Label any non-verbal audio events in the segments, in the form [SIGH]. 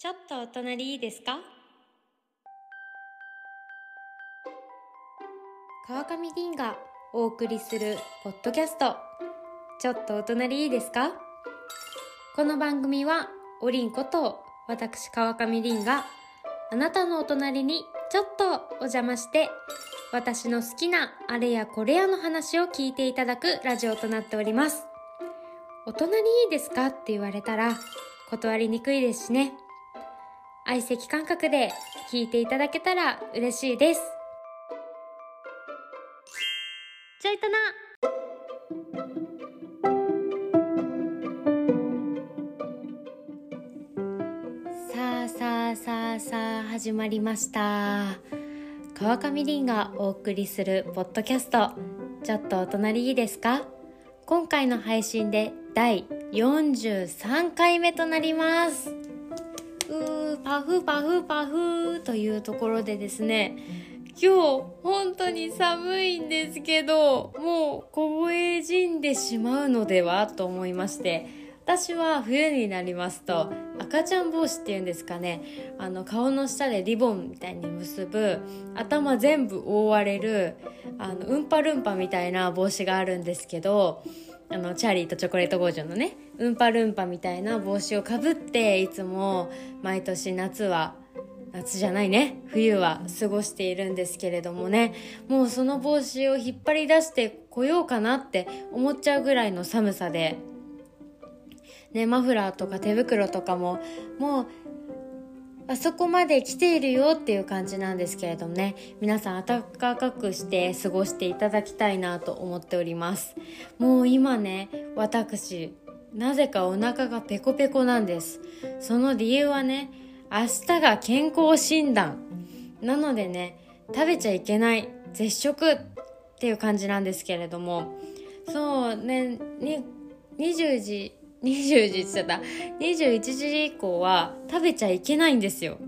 ちょっとお隣いいですか？川上凛がお送りするポッドキャスト。ちょっとお隣いいですか？この番組はおりんこと私川上凛があなたのお隣にちょっとお邪魔して私の好きなあれやこれやの話を聞いていただくラジオとなっております。お隣いいですか？って言われたら断りにくいですしね。相席感覚で聞いていただけたら嬉しいです。ちょいとな。さあさあさあさあ始まりました。川上凛がお送りするポッドキャスト。ちょっとお隣いいですか？今回の配信で第43回目となります。パフパフパフというところでですね今日本当に寒いんですけどもう凍え死んでしまうのではと思いまして私は冬になりますと赤ちゃん帽子っていうんですかねあの顔の下でリボンみたいに結ぶ頭全部覆われるあのうんぱるんぱみたいな帽子があるんですけどあのチャーリーとチョコレート工場のねうんぱるんぱみたいな帽子をかぶっていつも毎年夏は夏じゃないね冬は過ごしているんですけれどもねもうその帽子を引っ張り出してこようかなって思っちゃうぐらいの寒さでねマフラーとか手袋とかももうあそこまで来ているよっていう感じなんですけれどもね。皆さん暖かくして過ごしていただきたいなと思っております。もう今ね私なぜかお腹がペコペコなんです。その理由はね明日が健康診断。なのでね食べちゃいけない絶食っていう感じなんですけれども。そうね20時21時ちゃった。21時以降は食べちゃいけないんですよ。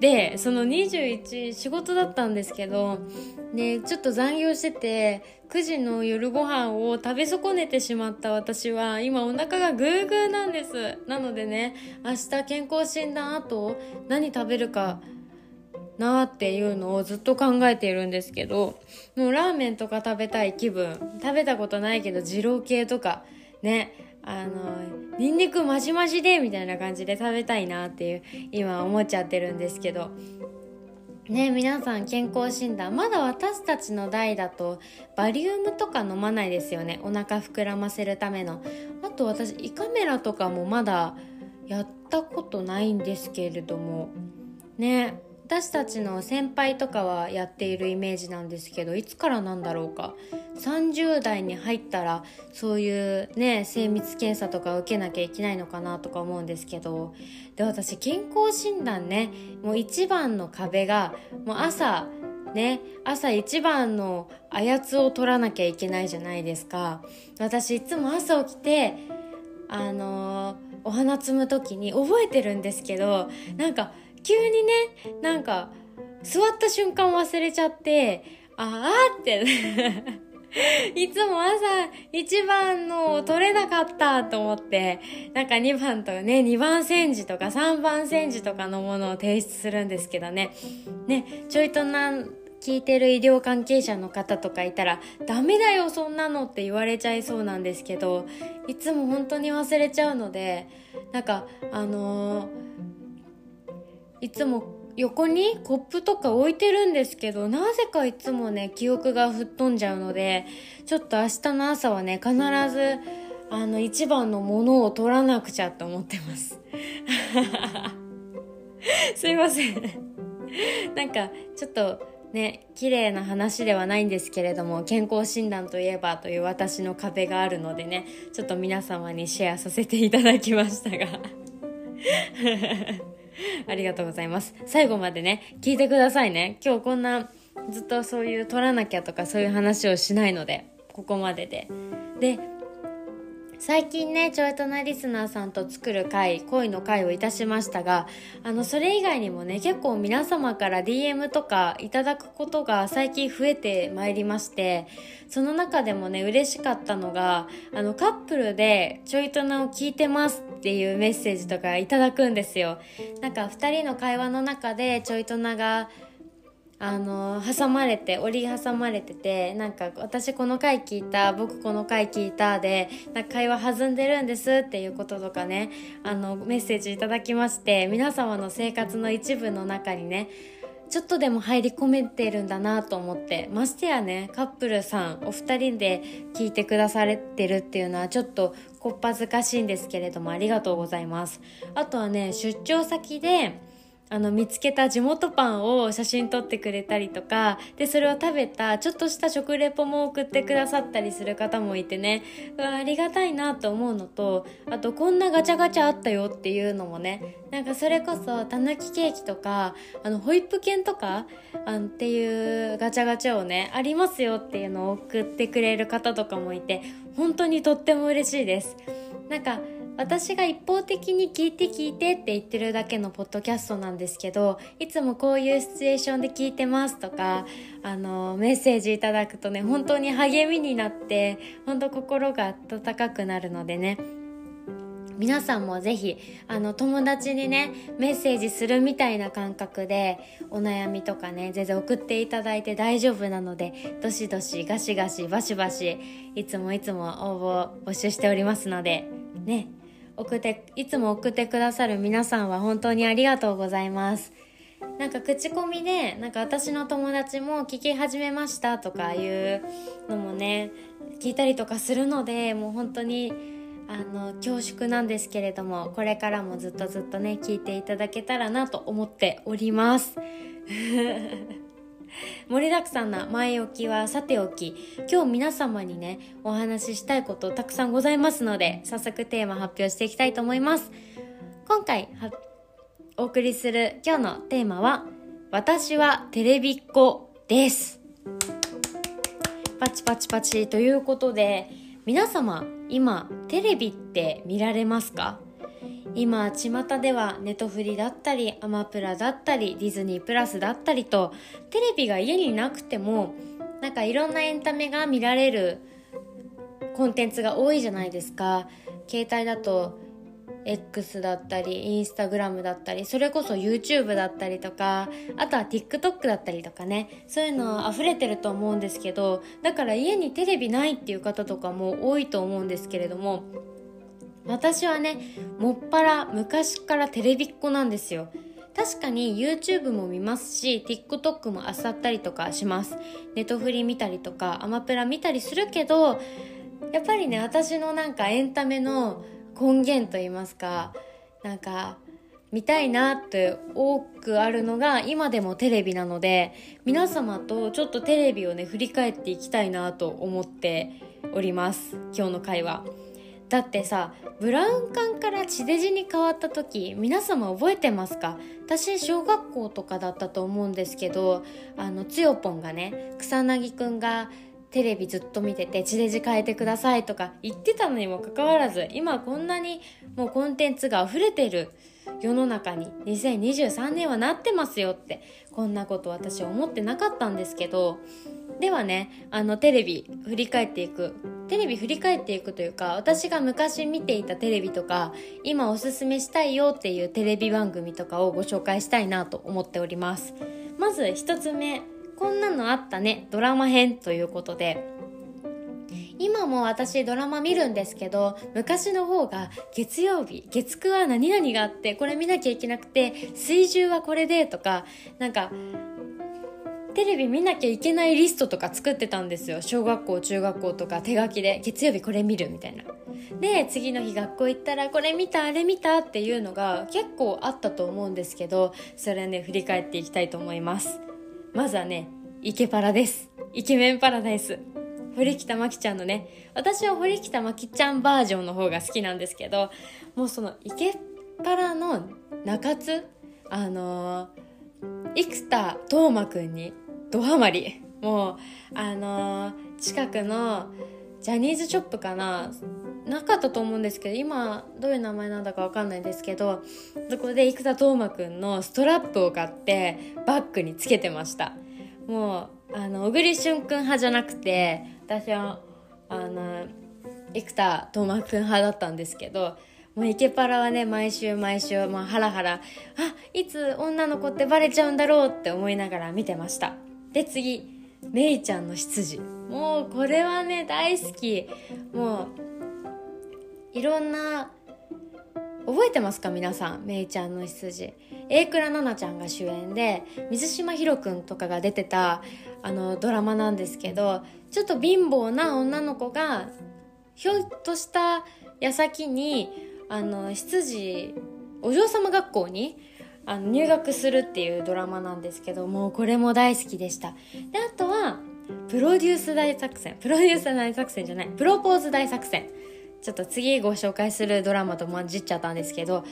でその21仕事だったんですけどねちょっと残業してて9時の夜ご飯を食べ損ねてしまった私は今お腹がグーグーなんです。なのでね明日健康診断後何食べるかなっていうのをずっと考えているんですけどもうラーメンとか食べたい気分。食べたことないけど二郎系とかね。あのニンニクマジマジでみたいな感じで食べたいなっていう今思っちゃってるんですけど。ね皆さん健康診断まだ私たちの代だとバリウムとか飲まないですよね。お腹膨らませるための。あと私胃カメラとかもまだやったことないんですけれども。ね。私たちの先輩とかはやっているイメージなんですけどいつからなんだろうか。30代に入ったらそういうね精密検査とか受けなきゃいけないのかなとか思うんですけど。で私健康診断ねもう一番の壁がもう朝ね朝一番のあやつを取らなきゃいけないじゃないですか。私いつも朝起きてあのー、お花摘む時に覚えてるんですけどなんか急にねなんか座った瞬間忘れちゃってああって。[LAUGHS] いつも朝1番の取れなかったと思ってなんか2番とかね2番煎じとか3番煎じとかのものを提出するんですけどね。ねちょいとな聞いてる医療関係者の方とかいたらダメだよそんなのって言われちゃいそうなんですけどいつも本当に忘れちゃうのでなんかあのーいつも横にコップとか置いてるんですけどなぜかいつもね記憶が吹っ飛んじゃうのでちょっと明日の朝はね必ずあの一番のものを取らなくちゃと思ってます。[LAUGHS] すいません。なんかちょっとね綺麗な話ではないんですけれども健康診断といえばという私の壁があるのでねちょっと皆様にシェアさせていただきましたが。ありがとうございます。最後までね、聞いてくださいね。今日こんな、ずっとそういう取らなきゃとかそういう話をしないので、ここまでで。で、最近ねちょいとなリスナーさんと作る会恋の会をいたしましたがあのそれ以外にもね結構皆様から DM とかいただくことが最近増えてまいりましてその中でもね嬉しかったのがあのカップルでちょいとなを聞いてますっていうメッセージとかいただくんですよ。なんか2人の会話の中でちょいとながあの挟まれて折り挟まれててなんか私この回聞いた僕この回聞いたでなんか会話弾んでるんですっていうこととかねあのメッセージいただきまして皆様の生活の一部の中にねちょっとでも入り込めてるんだなと思ってましてやねカップルさんお二人で聞いてくだされてるっていうのはちょっとこっぱずかしいんですけれどもありがとうございます。あとはね出張先であの見つけた地元パンを写真撮ってくれたりとかでそれを食べたちょっとした食レポも送ってくださったりする方もいてね。うわありがたいなと思うのとあとこんなガチャガチャあったよっていうのもね。なんかそれこそたぬきケーキとかあのホイップ犬とかあんっていうガチャガチャをねありますよっていうのを送ってくれる方とかもいて本当にとっても嬉しいです。なんか私が一方的に聞いて聞いてって言ってるだけのポッドキャストなんですけどいつもこういうシチュエーションで聞いてますとかあのメッセージいただくとね本当に励みになって本当心が温かくなるのでね。皆さんもぜひあの友達にねメッセージするみたいな感覚でお悩みとかね全然送っていただいて大丈夫なのでどしどしガシガシバシバシいつもいつも応募募集しておりますのでね。送っていつも送ってくださる皆さんは本当にありがとうございます。なんか口コミでなんか私の友達も聞き始めましたとかいうのもね聞いたりとかするのでもう本当にあの恐縮なんですけれどもこれからもずっとずっとね聞いていただけたらなと思っております。盛りだくさんな前置きはさておき今日皆様にねお話ししたいことたくさんございますので早速テーマ発表していきたいと思います。今回お送りする今日のテーマは私はテレビっ子です。パチパチパチということで皆様今テレビって見られますか？今巷ではネトフリだったりアマプラだったりディズニープラスだったりとテレビが家になくてもなんかいろんなエンタメが見られるコンテンツが多いじゃないですか。携帯だと X だったりインスタグラムだったりそれこそ YouTube だったりとかあとは TikTok だったりとかね。そういうの溢れてると思うんですけどだから家にテレビないっていう方とかも多いと思うんですけれども私はねもっぱら昔からテレビっ子なんですよ。確かに YouTube も見ますし TikTok も漁ったりとかします。ネトフリ見たりとかアマプラ見たりするけどやっぱりね私のなんかエンタメの根源といいますかなんか見たいなって多くあるのが今でもテレビなので皆様とちょっとテレビをね振り返っていきたいなと思っております。今日の会話。だってさブラウン管から地デジに変わった時皆様覚えてますか？私小学校とかだったと思うんですけどあのつよぽんがね草薙くんがテレビずっと見てて地デジ変えてくださいとか言ってたのにもかかわらず今こんなにもうコンテンツが溢れてる世の中に2023年はなってますよってこんなこと私は思ってなかったんですけどではねあのテレビ振り返っていく。テレビ振り返っていくというか私が昔見ていたテレビとか今おすすめしたいよっていうテレビ番組とかをご紹介したいなと思っております。まず1つ目こんなのあったね。ドラマ編ということで。今も私ドラマ見るんですけど昔の方が月曜日月9は何々があってこれ見なきゃいけなくて水10はこれでとかなんかテレビ見なきゃいけないリストとか作ってたんですよ。小学校中学校とか手書きで月曜日これ見るみたいな。で次の日学校行ったらこれ見たあれ見たっていうのが結構あったと思うんですけどそれね振り返っていきたいと思います。まずはねイケパラです。イケメンパラダイス。堀北真希ちゃんのね私は堀北真希ちゃんバージョンの方が好きなんですけどもうそのイケパラの中津あのー生田斗真くんにドハマり。もうあのー、近くのジャニーズショップかな。なかったと思うんですけど今どういう名前なんだか分かんないんですけどそこで生田斗真くんのストラップを買ってバッグにつけてました。もうあの小栗旬くん派じゃなくて私はあの生田斗真くん派だったんですけどもうイケパラはね毎週毎週、まあ、ハラハラあいつ女の子ってバレちゃうんだろうって思いながら見てました。で次めいちゃんの執事。もうこれはね大好き。もういろんな覚えてますか？皆さんめいちゃんの執事。榮倉奈々ちゃんが主演で水島ひろくんとかが出てたあのドラマなんですけどちょっと貧乏な女の子がひょっとした矢先にあの執事お嬢様学校にあの入学するっていうドラマなんですけどもこれも大好きでした。であとはプロデュース大作戦。プロデュース大作戦じゃない。プロポーズ大作戦。ちょっと次ご紹介するドラマと混じっちゃったんですけど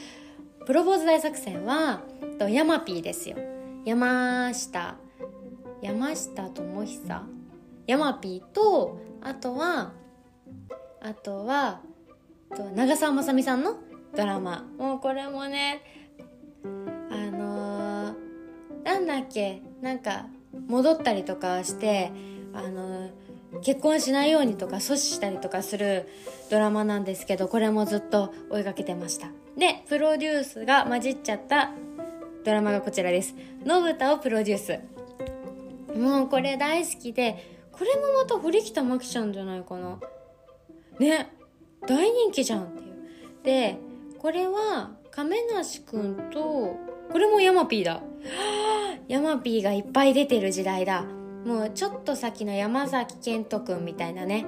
プロポーズ大作戦はとヤマピーですよ。山下山下智久ヤマピーとあとはあとは長澤まさみさんのドラマ。もうこれもねあのー、なんだっけなんか戻ったりとかしてあのー、結婚しないようにとか阻止したりとかするドラマなんですけどこれもずっと追いかけてました。でプロデュースが混じっちゃったドラマがこちらです。信太をプロデュース。もうこれ大好きでこれもまた堀北真希ちゃんじゃないかな。ね。大人気じゃんっていう。でこれは亀梨くんとこれもヤマピーだ。ヤマピーがいっぱい出てる時代だ。もうちょっと先の山崎賢人くんみたいなね。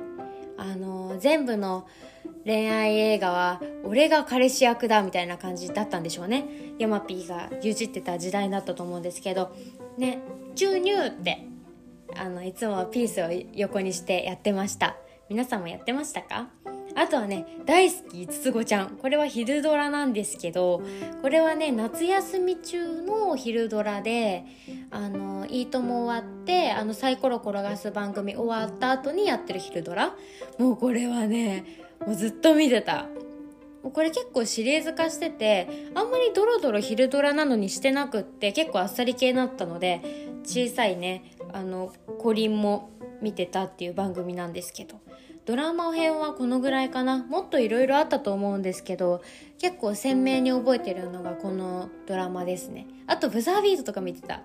あの全部の恋愛映画は俺が彼氏役だみたいな感じだったんでしょうね。ヤマピーが牛耳ってた時代だったと思うんですけど。ね「チューニュー」って。あのいつもピースを横にしてやってました。皆さんもやってましたか？あとはね大好きつつ子ちゃん。これは昼ドラなんですけどこれはね夏休み中の昼ドラで「あのいいとも」終わってあのサイコロ転がす番組終わった後にやってる昼ドラ。もうこれはねもうずっと見てた。これ結構シリーズ化しててあんまりドロドロ昼ドラなのにしてなくって結構あっさり系だったので小さいねあのコリンも見てたっていう番組なんですけど。ドラマ編はこのぐらいかな。もっといろいろあったと思うんですけど結構鮮明に覚えてるのがこのドラマですね。あとブザービートとか見てた。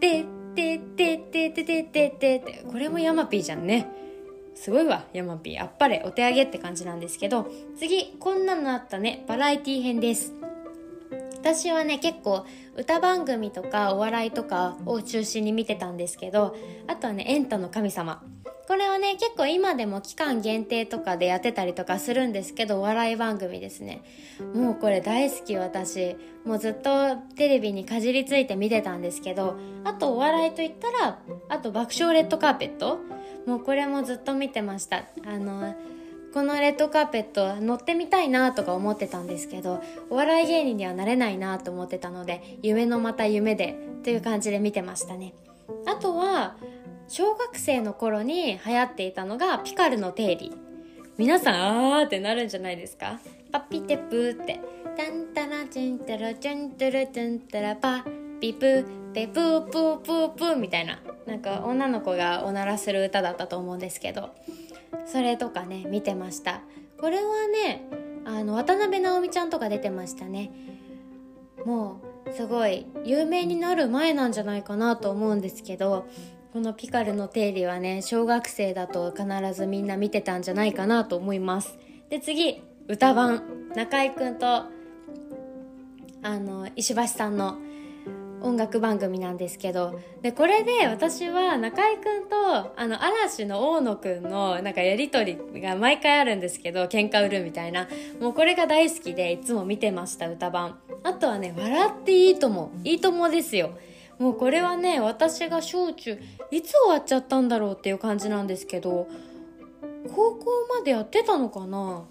ででででででででで。これもヤマピーじゃんね。すごいわヤマピー。あっぱれお手上げって感じなんですけど。次こんなのあったね。バラエティ編です。私はね結構歌番組とかお笑いとかを中心に見てたんですけどあとはねエンタの神様。これはね結構今でも期間限定とかでやってたりとかするんですけどお笑い番組ですね。もうこれ大好き私。もうずっとテレビにかじりついて見てたんですけどあとお笑いといったらあと爆笑レッドカーペット。もうこれもずっと見てました。あのこのレッドカーペット乗ってみたいなとか思ってたんですけどお笑い芸人にはなれないなと思ってたので夢のまた夢でという感じで見てましたね。あとは小学生の頃に流行っていたのがピカルの定理。皆さんあーってなるんじゃないですか？パピテプーって。タンタラチュンタラチュンタラチュンタラパピプペプープープープーみたいな。なんか女の子がおならする歌だったと思うんですけど。それとかね見てました。これはねあの渡辺直美ちゃんとか出てましたね。もうすごい有名になる前なんじゃないかなと思うんですけどこのピカルの定理はね小学生だと必ずみんな見てたんじゃないかなと思います。で次歌番。中居くんとあの石橋さんの音楽番組なんですけどでこれで私は中居くんとあの嵐の大野くんのなんかやり取りが毎回あるんですけど喧嘩売るみたいなもうこれが大好きでいつも見てました歌番。あとはね「笑っていいとも」いいともですよ。もうこれはね私が小中いつ終わっちゃったんだろうっていう感じなんですけど高校までやってたのかな？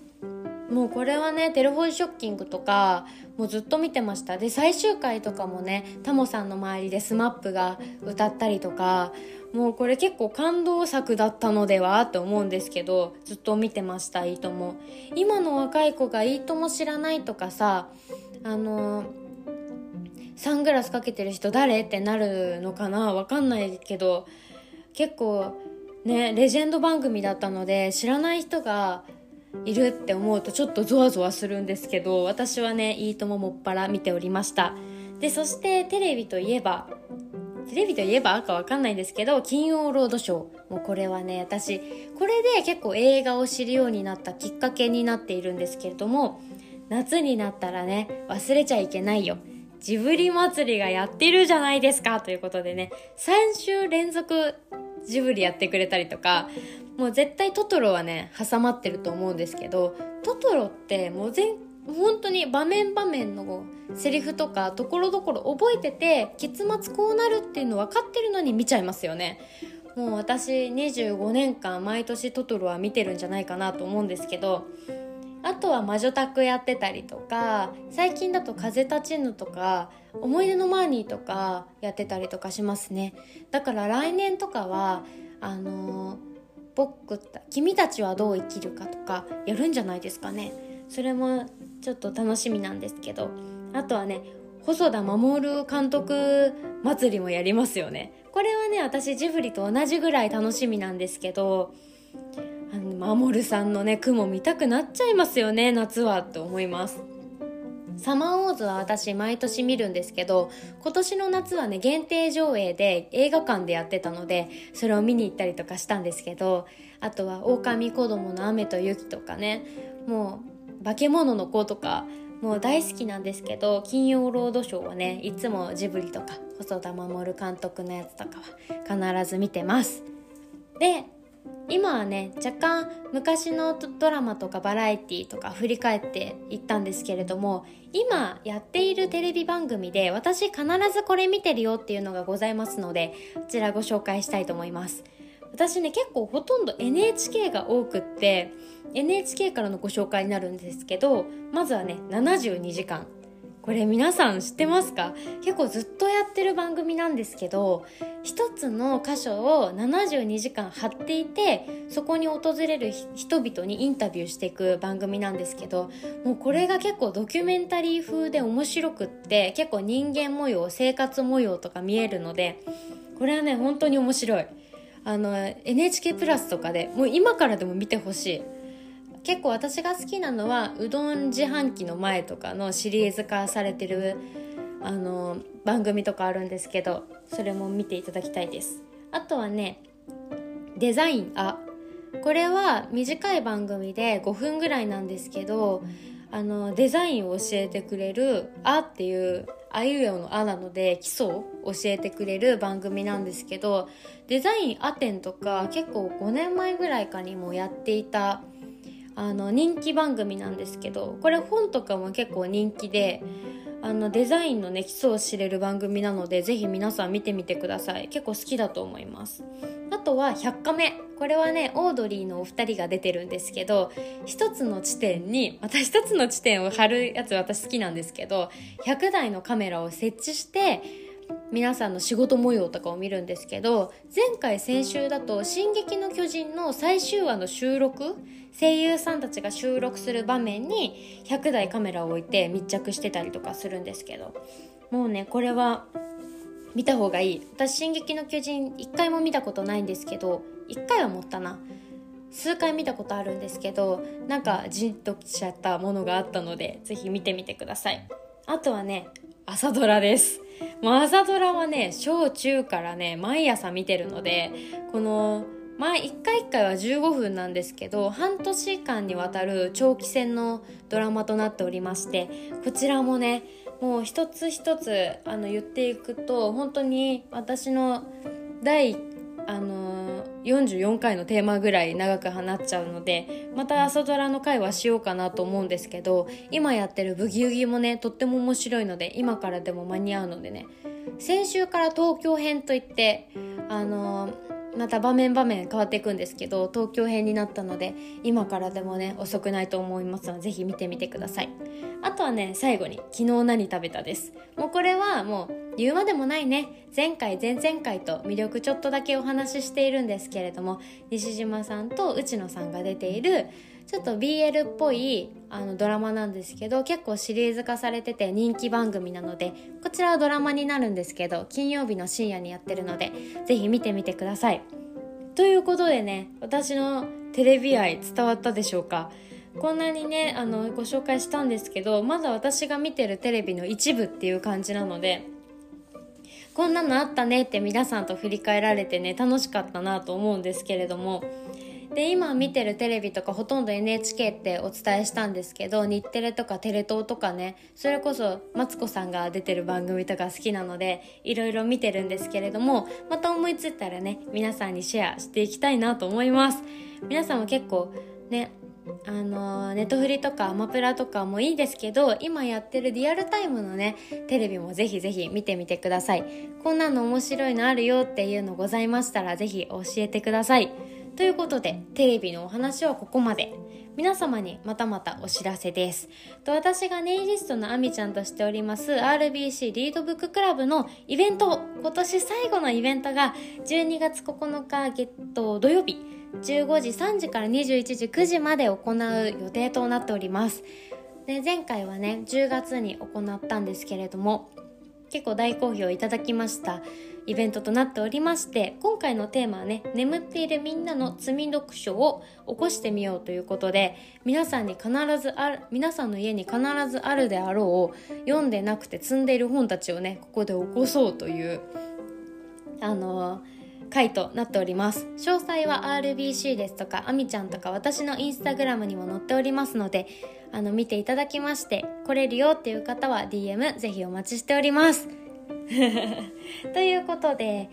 もうこれはねテレフォンショッキングとかもうずっと見てました。で最終回とかもねタモさんの周りで SMAP が歌ったりとかもうこれ結構感動作だったのではと思うんですけどずっと見てましたいいとも。今の若い子がいいとも知らないとかさあのサングラスかけてる人誰ってなるのかなわかんないけど結構ねレジェンド番組だったので知らない人がいるって思うとちょっとゾワゾワするんですけど私はねいいとももっぱら見ておりました。でそしてテレビといえばテレビといえばかわかんないんですけど金曜ロードショー。もうこれはね私これで結構映画を知るようになったきっかけになっているんですけれども夏になったらね忘れちゃいけないよ。ジブリ祭りがやってるじゃないですかということでね3週連続ジブリやってくれたりとかもう絶対トトロはね挟まってると思うんですけどトトロってもう全本当に場面場面のセリフとかところどころ覚えてて結末こうなるっていうの分かってるのに見ちゃいますよね。もう私25年間毎年トトロは見てるんじゃないかなと思うんですけどあとは魔女宅やってたりとか最近だと風立ちぬとか思い出のマーニーとかやってたりとかしますね。だから来年とかはあのー、僕君たちはどう生きるかとかやるんじゃないですかね。それもちょっと楽しみなんですけど。あとはね細田守監督祭りもやりますよね。これはね私ジブリと同じぐらい楽しみなんですけど守さんのね雲見たくなっちゃいますよね夏はって思います。サマーウォーズは私毎年見るんですけど今年の夏はね限定上映で映画館でやってたのでそれを見に行ったりとかしたんですけどあとは「狼子供の雨と雪」とかねもう化け物の子とかもう大好きなんですけど金曜ロードショーはねいつもジブリとか細田守監督のやつとかは必ず見てます。で今はね若干昔のドラマとかバラエティとか振り返っていったんですけれども今やっているテレビ番組で私必ずこれ見てるよっていうのがございますのでこちらご紹介したいと思います。私ね結構ほとんど NHK が多くって NHK からのご紹介になるんですけどまずはね72時間。これ皆さん知ってますか？結構ずっとやってる番組なんですけど一つの箇所を72時間貼っていてそこに訪れる人々にインタビューしていく番組なんですけどもうこれが結構ドキュメンタリー風で面白くって結構人間模様生活模様とか見えるのでこれはね本当に面白い。あの NHK プラスとかでもう今からでも見てほしい。結構私が好きなのはうどん自販機の前とかのシリーズ化されてるあの番組とかあるんですけどそれも見ていただきたいです。あとはねデザイン。あこれは短い番組で5分ぐらいなんですけどあのデザインを教えてくれる「あ」っていうあいうえおの「あ」なので基礎を教えてくれる番組なんですけどデザインあ展とか結構5年前ぐらいかにもやっていたあの人気番組なんですけどこれ本とかも結構人気であのデザインのね基礎を知れる番組なのでぜひ皆さん見てみてください。結構好きだと思います。あとは100カメこれはねオードリーのお二人が出てるんですけど一つの地点にまた [LAUGHS] 一つの地点を貼るやつ私好きなんですけど100台のカメラを設置して皆さんの仕事模様とかを見るんですけど前回先週だと「進撃の巨人」の最終話の収録声優さんたちが収録する場面に100台カメラを置いて密着してたりとかするんですけどもうねこれは見た方がいい。私「進撃の巨人」1回も見たことないんですけど1回は持ったな。数回見たことあるんですけどなんかじんときちゃったものがあったのでぜひ見てみてください。あとはね朝ドラです。もう朝ドラはね小中からね毎朝見てるのでこの前1回1回は15分なんですけど半年間にわたる長期戦のドラマとなっておりましてこちらもねもう一つ一つあの言っていくと本当に私の第あの44回のテーマぐらい長く放っちゃうのでまた朝ドラの回はしようかなと思うんですけど今やってる「ブギウギ」もねとっても面白いので今からでも間に合うのでね。先週から東京編といってあのまた場面場面変わっていくんですけど東京編になったので今からでもね遅くないと思いますので是非見てみてください。あとはね最後に昨日何食べたです。もうこれはもう言うまでもないね。前回前々回と魅力ちょっとだけお話ししているんですけれども西島さんと内野さんが出ているちょっと BL っぽいあのドラマなんですけど結構シリーズ化されてて人気番組なのでこちらはドラマになるんですけど金曜日の深夜にやってるのでぜひ見てみてください。ということでね私のテレビ愛伝わったでしょうか？こんなにねあのご紹介したんですけどまだ私が見てるテレビの一部っていう感じなのでこんなのあったねって皆さんと振り返られてね楽しかったなと思うんですけれどもで今見てるテレビとかほとんど NHK ってお伝えしたんですけど日テレとかテレ東とかねそれこそマツコさんが出てる番組とか好きなのでいろいろ見てるんですけれどもまた思いついたらね皆さんにシェアしていきたいなと思います。皆さんも結構ねあのネットフリとかアマプラとかもいいですけど今やってるリアルタイムのねテレビもぜひぜひ見てみてください。こんなの面白いのあるよっていうのございましたらぜひ教えてください。ということでテレビのお話はここまで。皆様にまたまたお知らせです。と私がネイリストのあみちゃんとしております RBC リードブッククラブのイベント今年最後のイベントが12月9日月頭土曜日15時3時から21時9時まで行う予定となっております。で前回はね10月に行ったんですけれども結構大好評いただきましたイベントとなっておりまして今回のテーマはね眠っているみんなの積み読書を起こしてみようということで皆さんに必ずある皆さんの家に必ずあるであろう読んでなくて積んでいる本たちをねここで起こそうというあの回となっております。詳細は RBC ですとかあみちゃんとか私のインスタグラムにも載っておりますのであの見ていただきまして来れるよっていう方は DM ぜひお待ちしております [LAUGHS] ということで、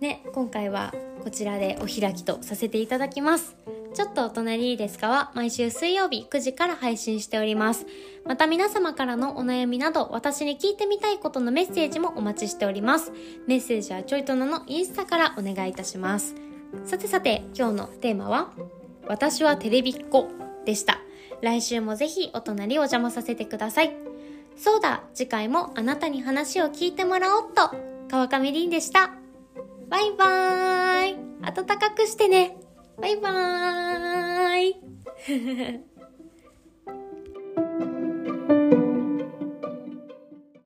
ね、今回はこちらでお開きとさせていただきます。ちょっとお隣いいですかは毎週水曜日9時から配信しております。また皆様からのお悩みなど私に聞いてみたいことのメッセージもお待ちしております。メッセージはちょいとなのインスタからお願いいたします。さてさて今日のテーマは私はテレビっ子でした。来週もぜひお隣お邪魔させてください。そうだ、次回もあなたに話を聞いてもらおうと、川上凛でした。バイバーイ暖かくしてねバイバーイ